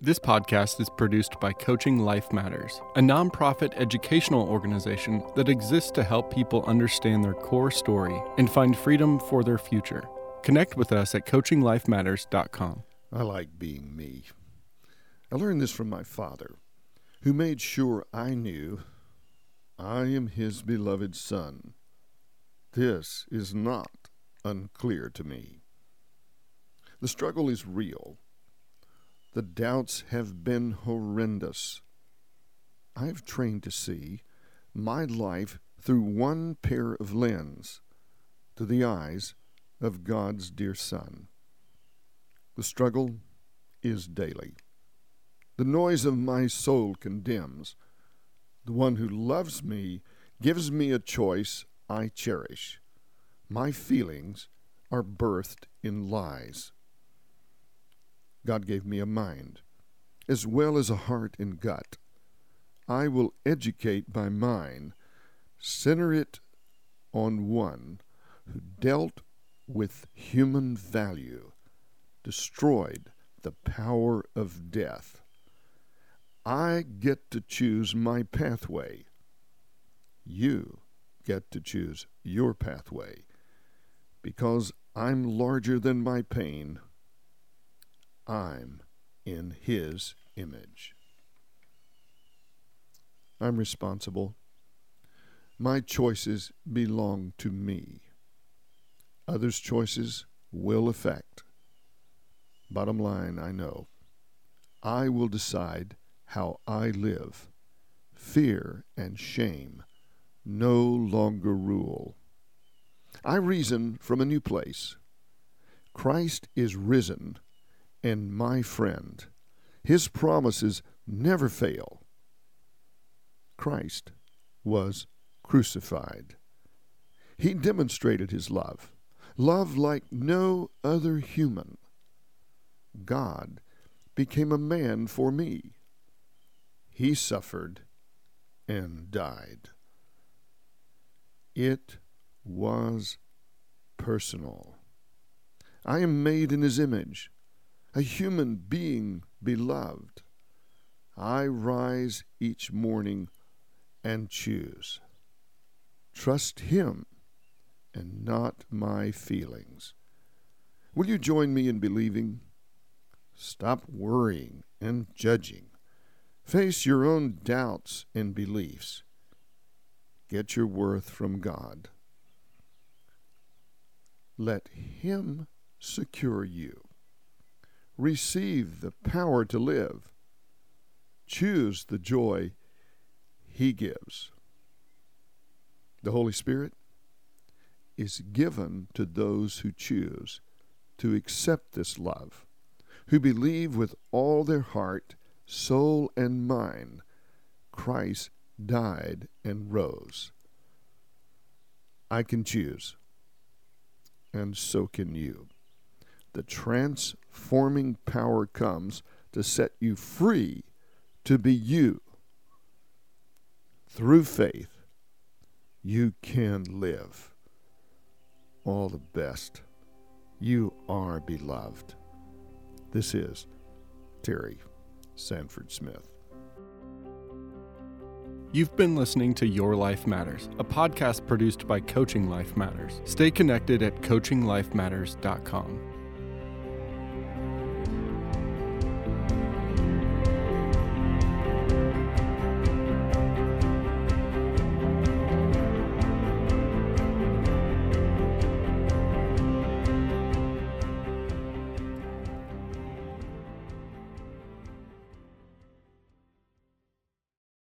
This podcast is produced by Coaching Life Matters, a nonprofit educational organization that exists to help people understand their core story and find freedom for their future. Connect with us at coachinglifematters.com. I like being me. I learned this from my father, who made sure I knew I am his beloved son. This is not unclear to me. The struggle is real the doubts have been horrendous. I have trained to see my life through one pair of lens, to the eyes of God's dear Son. The struggle is daily. The noise of my soul condemns. The one who loves me gives me a choice I cherish. My feelings are birthed in lies. God gave me a mind, as well as a heart and gut. I will educate my mind, center it on one who dealt with human value, destroyed the power of death. I get to choose my pathway. You get to choose your pathway. Because I'm larger than my pain, I'm in His image. I'm responsible. My choices belong to me. Others' choices will affect. Bottom line, I know. I will decide how I live. Fear and shame no longer rule. I reason from a new place. Christ is risen and my friend. His promises never fail. Christ was crucified. He demonstrated his love, love like no other human. God became a man for me. He suffered and died. It was personal. I am made in his image a human being beloved, I rise each morning and choose. Trust Him and not my feelings. Will you join me in believing? Stop worrying and judging. Face your own doubts and beliefs. Get your worth from God. Let Him secure you receive the power to live. Choose the joy He gives. The Holy Spirit is given to those who choose to accept this love, who believe with all their heart, soul, and mind Christ died and rose. I can choose, and so can you the transforming power comes to set you free to be you. Through faith, you can live. All the best. You are beloved. This is Terry Sanford Smith. You've been listening to Your Life Matters, a podcast produced by Coaching Life Matters. Stay connected at coachinglifematters.com.